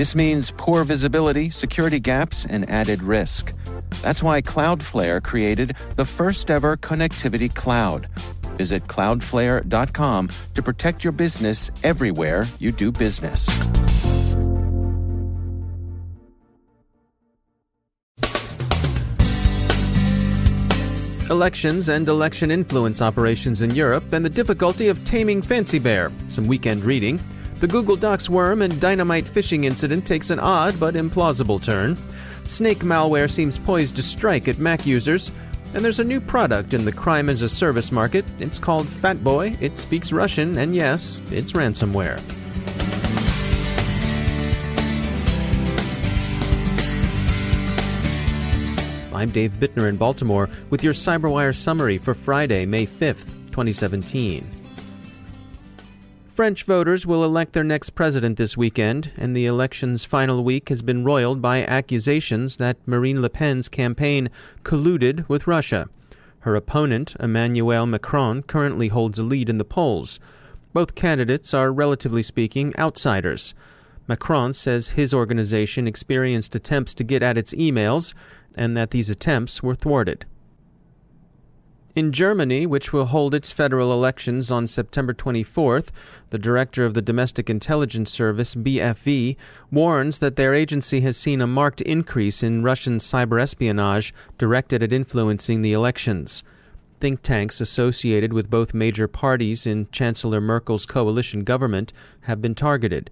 This means poor visibility, security gaps, and added risk. That's why Cloudflare created the first ever connectivity cloud. Visit cloudflare.com to protect your business everywhere you do business. elections and election influence operations in Europe, and the difficulty of taming Fancy Bear. Some weekend reading. The Google Docs worm and dynamite phishing incident takes an odd but implausible turn. Snake malware seems poised to strike at Mac users. And there's a new product in the crime as a service market. It's called Fatboy. It speaks Russian, and yes, it's ransomware. I'm Dave Bittner in Baltimore with your CyberWire summary for Friday, May 5th, 2017. French voters will elect their next president this weekend, and the election's final week has been roiled by accusations that Marine Le Pen's campaign colluded with Russia. Her opponent, Emmanuel Macron, currently holds a lead in the polls. Both candidates are, relatively speaking, outsiders. Macron says his organization experienced attempts to get at its emails and that these attempts were thwarted. In Germany, which will hold its federal elections on September 24th, the director of the Domestic Intelligence Service, BFV, warns that their agency has seen a marked increase in Russian cyber espionage directed at influencing the elections. Think tanks associated with both major parties in Chancellor Merkel's coalition government have been targeted.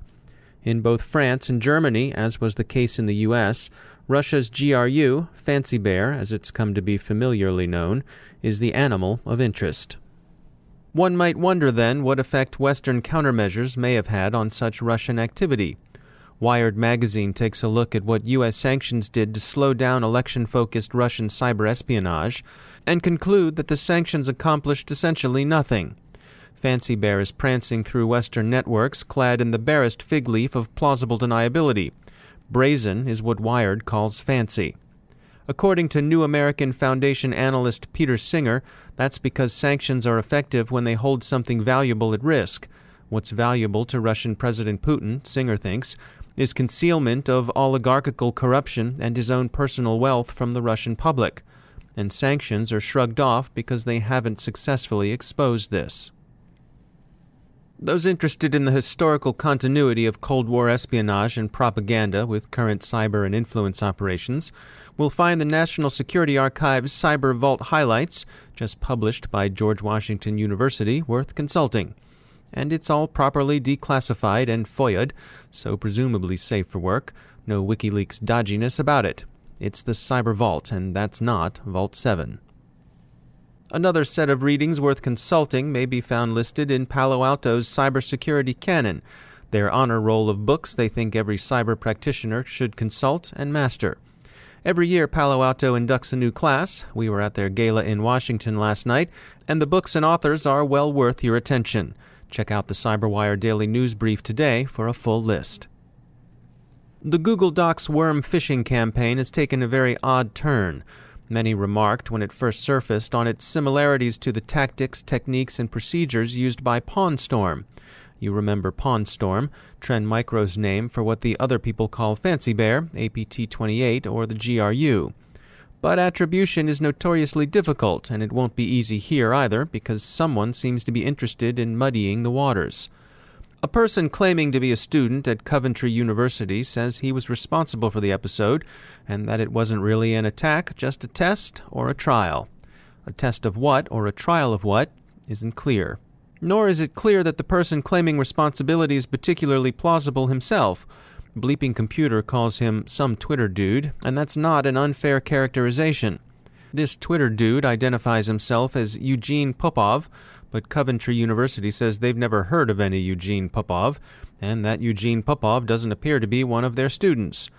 In both France and Germany, as was the case in the U.S., Russia's GRU, Fancy Bear, as it's come to be familiarly known, is the animal of interest. One might wonder then what effect Western countermeasures may have had on such Russian activity. Wired magazine takes a look at what U.S. sanctions did to slow down election focused Russian cyber espionage and conclude that the sanctions accomplished essentially nothing. Fancy Bear is prancing through Western networks clad in the barest fig leaf of plausible deniability, Brazen is what Wired calls fancy. According to New American Foundation analyst Peter Singer, that's because sanctions are effective when they hold something valuable at risk. What's valuable to Russian President Putin, Singer thinks, is concealment of oligarchical corruption and his own personal wealth from the Russian public. And sanctions are shrugged off because they haven't successfully exposed this. Those interested in the historical continuity of Cold War espionage and propaganda with current cyber and influence operations will find the National Security Archive's Cyber Vault Highlights, just published by George Washington University, worth consulting. And it's all properly declassified and FOIA'd, so presumably safe for work. No WikiLeaks dodginess about it. It's the Cyber Vault, and that's not Vault 7. Another set of readings worth consulting may be found listed in Palo Alto's Cybersecurity Canon, their honor roll of books they think every cyber practitioner should consult and master. Every year, Palo Alto inducts a new class. We were at their gala in Washington last night, and the books and authors are well worth your attention. Check out the CyberWire Daily News Brief today for a full list. The Google Docs worm phishing campaign has taken a very odd turn. Many remarked when it first surfaced on its similarities to the tactics, techniques, and procedures used by PawnStorm. You remember PawnStorm, Trend Micro's name for what the other people call Fancy Bear, APT 28, or the GRU. But attribution is notoriously difficult, and it won't be easy here either, because someone seems to be interested in muddying the waters. A person claiming to be a student at Coventry University says he was responsible for the episode and that it wasn't really an attack, just a test or a trial. A test of what or a trial of what isn't clear. Nor is it clear that the person claiming responsibility is particularly plausible himself. Bleeping Computer calls him some Twitter dude, and that's not an unfair characterization. This Twitter dude identifies himself as Eugene Popov, but Coventry University says they've never heard of any Eugene Popov, and that Eugene Popov doesn't appear to be one of their students.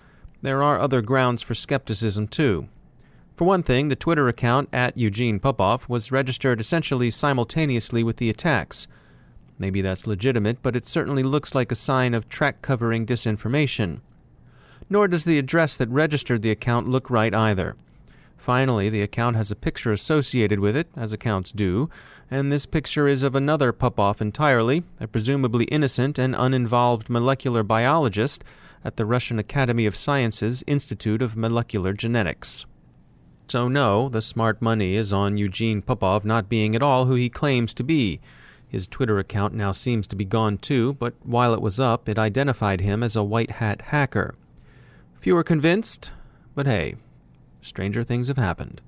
there are other grounds for skepticism, too. For one thing, the Twitter account at Eugene Popov was registered essentially simultaneously with the attacks. Maybe that's legitimate, but it certainly looks like a sign of track covering disinformation. Nor does the address that registered the account look right either. Finally, the account has a picture associated with it, as accounts do, and this picture is of another Popov entirely, a presumably innocent and uninvolved molecular biologist at the Russian Academy of Sciences Institute of Molecular Genetics. So, no, the smart money is on Eugene Popov not being at all who he claims to be. His Twitter account now seems to be gone too, but while it was up, it identified him as a white hat hacker. Few are convinced, but hey, stranger things have happened.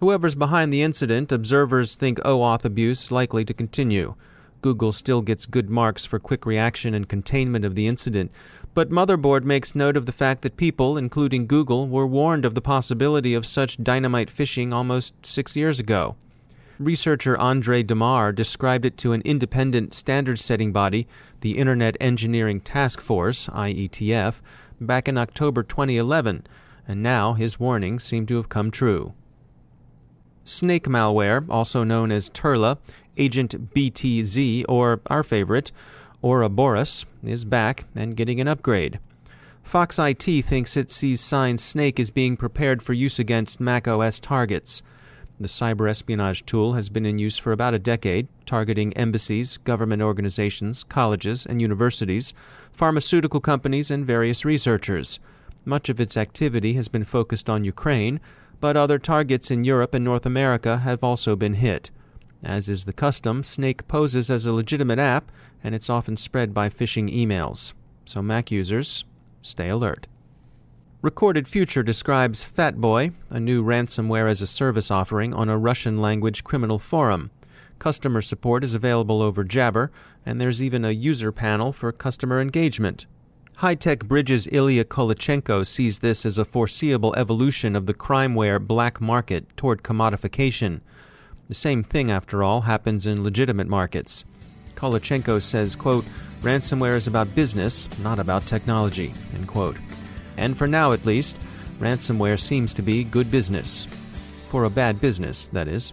Whoever's behind the incident, observers think oh, OAuth abuse likely to continue. Google still gets good marks for quick reaction and containment of the incident, but Motherboard makes note of the fact that people, including Google, were warned of the possibility of such dynamite phishing almost six years ago. Researcher Andre DeMarre described it to an independent standard setting body, the Internet Engineering Task Force, IETF, back in October 2011, and now his warnings seem to have come true. Snake malware, also known as Turla, Agent BTZ, or our favorite, Ouroboros is back and getting an upgrade. Fox IT thinks it sees signs Snake is being prepared for use against Mac OS targets. The cyber espionage tool has been in use for about a decade, targeting embassies, government organizations, colleges and universities, pharmaceutical companies, and various researchers. Much of its activity has been focused on Ukraine, but other targets in Europe and North America have also been hit. As is the custom, Snake poses as a legitimate app and it's often spread by phishing emails. So, Mac users, stay alert. Recorded Future describes Fatboy, a new ransomware as a service offering on a Russian language criminal forum. Customer support is available over Jabber, and there's even a user panel for customer engagement. High Tech Bridges Ilia Kolochenko sees this as a foreseeable evolution of the crimeware black market toward commodification. The same thing, after all, happens in legitimate markets. Kolachenko says, quote, ransomware is about business, not about technology, end quote. And for now at least, ransomware seems to be good business. For a bad business, that is.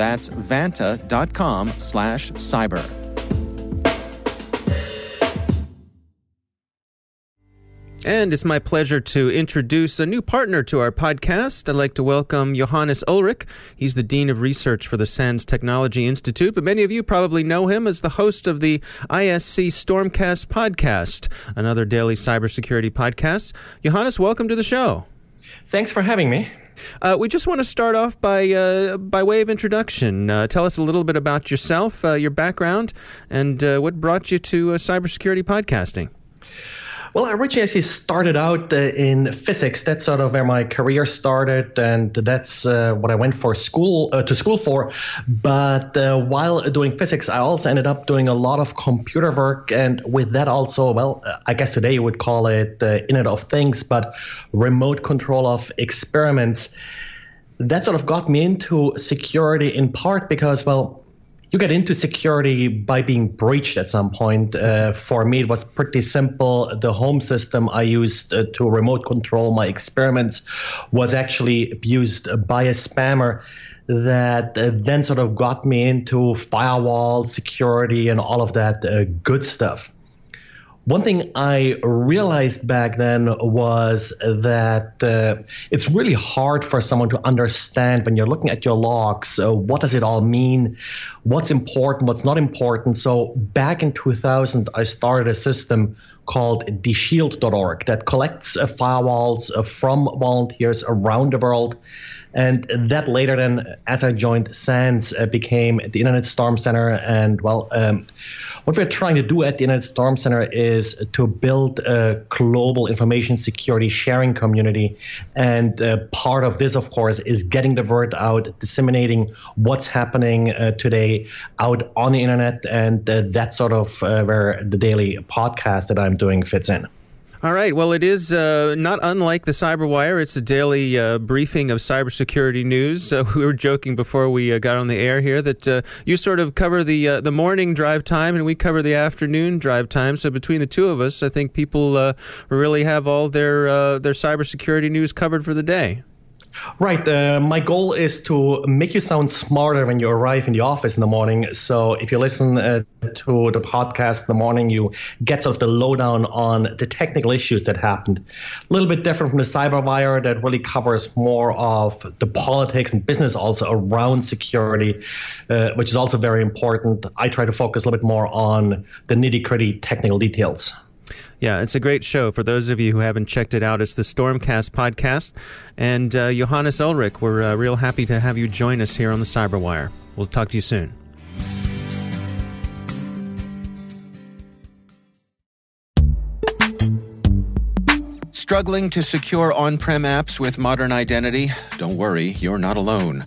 That's vanta.com slash cyber. And it's my pleasure to introduce a new partner to our podcast. I'd like to welcome Johannes Ulrich. He's the Dean of Research for the SANS Technology Institute, but many of you probably know him as the host of the ISC Stormcast podcast, another daily cybersecurity podcast. Johannes, welcome to the show. Thanks for having me. Uh, we just want to start off by uh, by way of introduction. Uh, tell us a little bit about yourself, uh, your background, and uh, what brought you to cybersecurity podcasting. Well, I originally actually started out uh, in physics. That's sort of where my career started, and that's uh, what I went for school uh, to school for. But uh, while doing physics, I also ended up doing a lot of computer work, and with that also, well, I guess today you would call it uh, Internet of Things, but remote control of experiments. That sort of got me into security in part because, well, you get into security by being breached at some point. Uh, for me, it was pretty simple. The home system I used uh, to remote control my experiments was actually abused by a spammer that uh, then sort of got me into firewall security and all of that uh, good stuff. One thing I realized back then was that uh, it's really hard for someone to understand when you're looking at your logs. Uh, what does it all mean? What's important? What's not important? So back in 2000, I started a system called dshield.org that collects uh, firewalls uh, from volunteers around the world. And that later, then, as I joined SANS, uh, became the Internet Storm Center. And well, um, what we're trying to do at the Internet Storm Center is to build a global information security sharing community. And uh, part of this, of course, is getting the word out, disseminating what's happening uh, today out on the internet. And uh, that's sort of uh, where the daily podcast that I'm doing fits in. All right. Well, it is uh, not unlike the CyberWire. It's a daily uh, briefing of cybersecurity news. Uh, we were joking before we uh, got on the air here that uh, you sort of cover the uh, the morning drive time and we cover the afternoon drive time. So between the two of us, I think people really have all their their cybersecurity news covered for the day. Right. Uh, my goal is to make you sound smarter when you arrive in the office in the morning. So if you listen uh, to the podcast in the morning, you get sort of the lowdown on the technical issues that happened. A little bit different from the Cyberwire that really covers more of the politics and business also around security, uh, which is also very important. I try to focus a little bit more on the nitty gritty technical details. Yeah, it's a great show. For those of you who haven't checked it out, it's the Stormcast podcast. And uh, Johannes Ulrich, we're uh, real happy to have you join us here on the Cyberwire. We'll talk to you soon. Struggling to secure on prem apps with modern identity? Don't worry, you're not alone.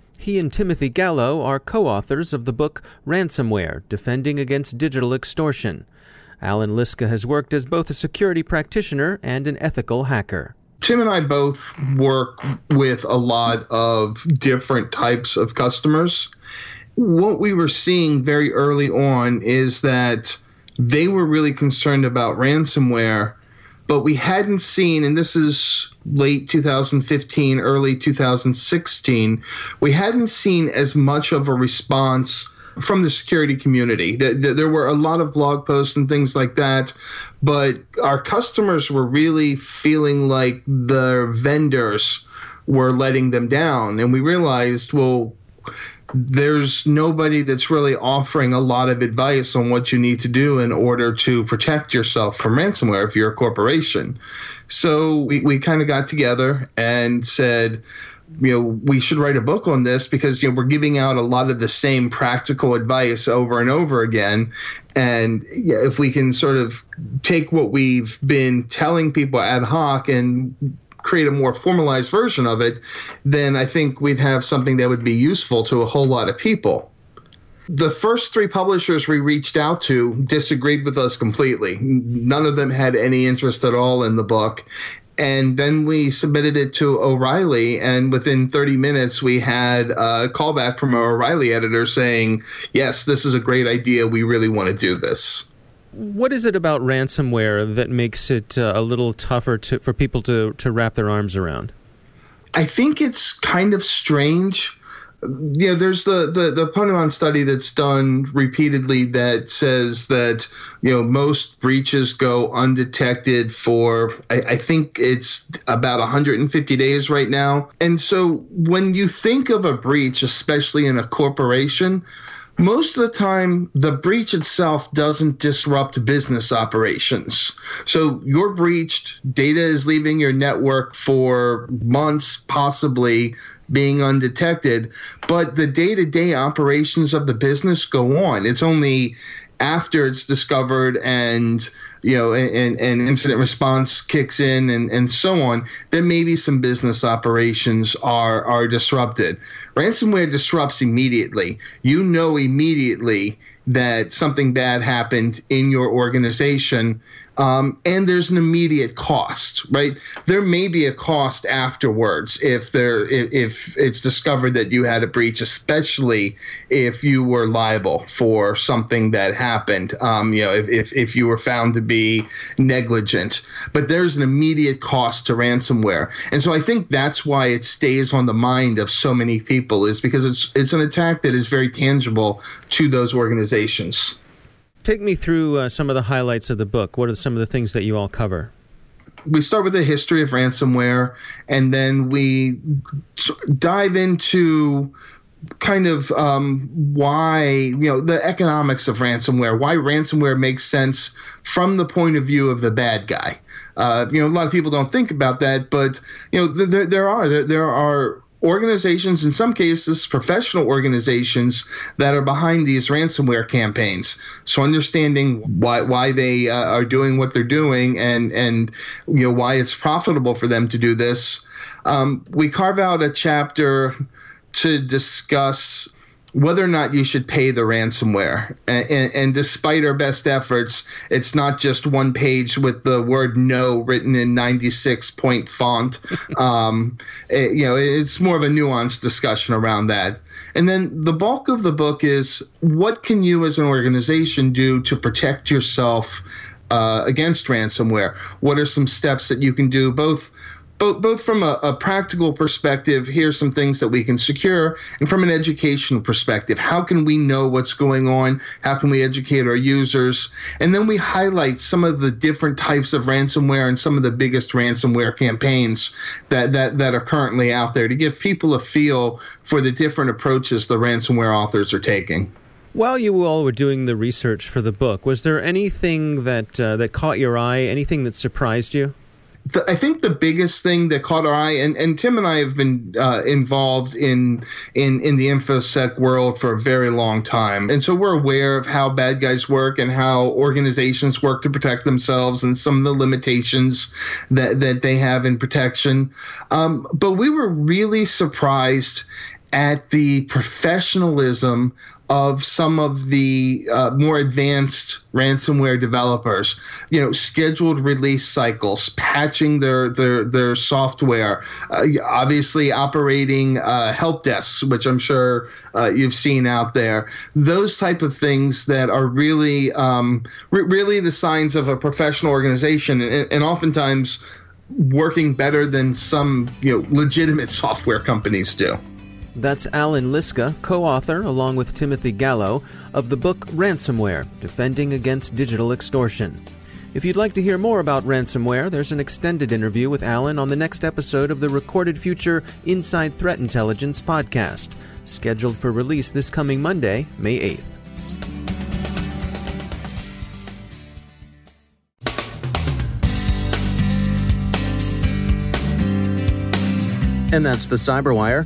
He and Timothy Gallo are co authors of the book Ransomware Defending Against Digital Extortion. Allan Liska has worked as both a security practitioner and an ethical hacker. Tim and I both work with a lot of different types of customers. What we were seeing very early on is that they were really concerned about ransomware but we hadn't seen, and this is late 2015, early 2016, we hadn't seen as much of a response from the security community. There were a lot of blog posts and things like that, but our customers were really feeling like the vendors were letting them down. And we realized, well, there's nobody that's really offering a lot of advice on what you need to do in order to protect yourself from ransomware if you're a corporation. So we, we kind of got together and said, you know, we should write a book on this because you know we're giving out a lot of the same practical advice over and over again, and yeah, if we can sort of take what we've been telling people ad hoc and create a more formalized version of it, then I think we'd have something that would be useful to a whole lot of people. the first three publishers we reached out to disagreed with us completely. None of them had any interest at all in the book. And then we submitted it to O'Reilly, and within 30 minutes, we had a callback from our O'Reilly editor saying, Yes, this is a great idea. We really want to do this. What is it about ransomware that makes it uh, a little tougher to, for people to, to wrap their arms around? I think it's kind of strange yeah, there's the, the the Ponemon study that's done repeatedly that says that you know most breaches go undetected for I, I think it's about 150 days right now. And so when you think of a breach, especially in a corporation, most of the time the breach itself doesn't disrupt business operations. So you're breached data is leaving your network for months possibly being undetected but the day-to-day operations of the business go on. It's only after it's discovered and you know and, and incident response kicks in and, and so on then maybe some business operations are are disrupted. Ransomware disrupts immediately. You know immediately that something bad happened in your organization um, and there's an immediate cost, right? There may be a cost afterwards if there if, if it's discovered that you had a breach, especially if you were liable for something that happened. Um, you know, if, if if you were found to be negligent, but there's an immediate cost to ransomware, and so I think that's why it stays on the mind of so many people is because it's it's an attack that is very tangible to those organizations. Take me through uh, some of the highlights of the book. What are some of the things that you all cover? We start with the history of ransomware, and then we dive into kind of um, why you know the economics of ransomware why ransomware makes sense from the point of view of the bad guy uh, you know a lot of people don't think about that but you know there, there are there, there are organizations, in some cases, professional organizations that are behind these ransomware campaigns. So understanding why why they uh, are doing what they're doing and and you know why it's profitable for them to do this. Um, we carve out a chapter to discuss whether or not you should pay the ransomware. And, and, and, despite our best efforts, it's not just one page with the word no written in 96 point font. um, it, you know, it's more of a nuanced discussion around that. And then the bulk of the book is what can you as an organization do to protect yourself uh, against ransomware? What are some steps that you can do both? Both both from a, a, practical perspective, here's some things that we can secure, and from an educational perspective, how can we know what's going on? How can we educate our users? And then we highlight some of the different types of ransomware and some of the biggest ransomware campaigns that that that are currently out there to give people a feel for the different approaches the ransomware authors are taking. While you all were doing the research for the book, was there anything that uh, that caught your eye? Anything that surprised you? I think the biggest thing that caught our eye, and, and Tim and I have been uh, involved in in in the infosec world for a very long time, and so we're aware of how bad guys work and how organizations work to protect themselves and some of the limitations that that they have in protection. Um, but we were really surprised at the professionalism of some of the uh, more advanced ransomware developers. You know, scheduled release cycles, patching their their their software, uh, obviously operating uh, help desks, which I'm sure uh, you've seen out there. Those type of things that are really um, re- really the signs of a professional organization, and, and oftentimes working better than some you know legitimate software companies do. That's Allan Liska, co author, along with Timothy Gallo, of the book Ransomware Defending Against Digital Extortion. If you'd like to hear more about ransomware, there's an extended interview with Allan on the next episode of the Recorded Future Inside Threat Intelligence podcast, scheduled for release this coming Monday, May 8th. And that's the Cyberwire.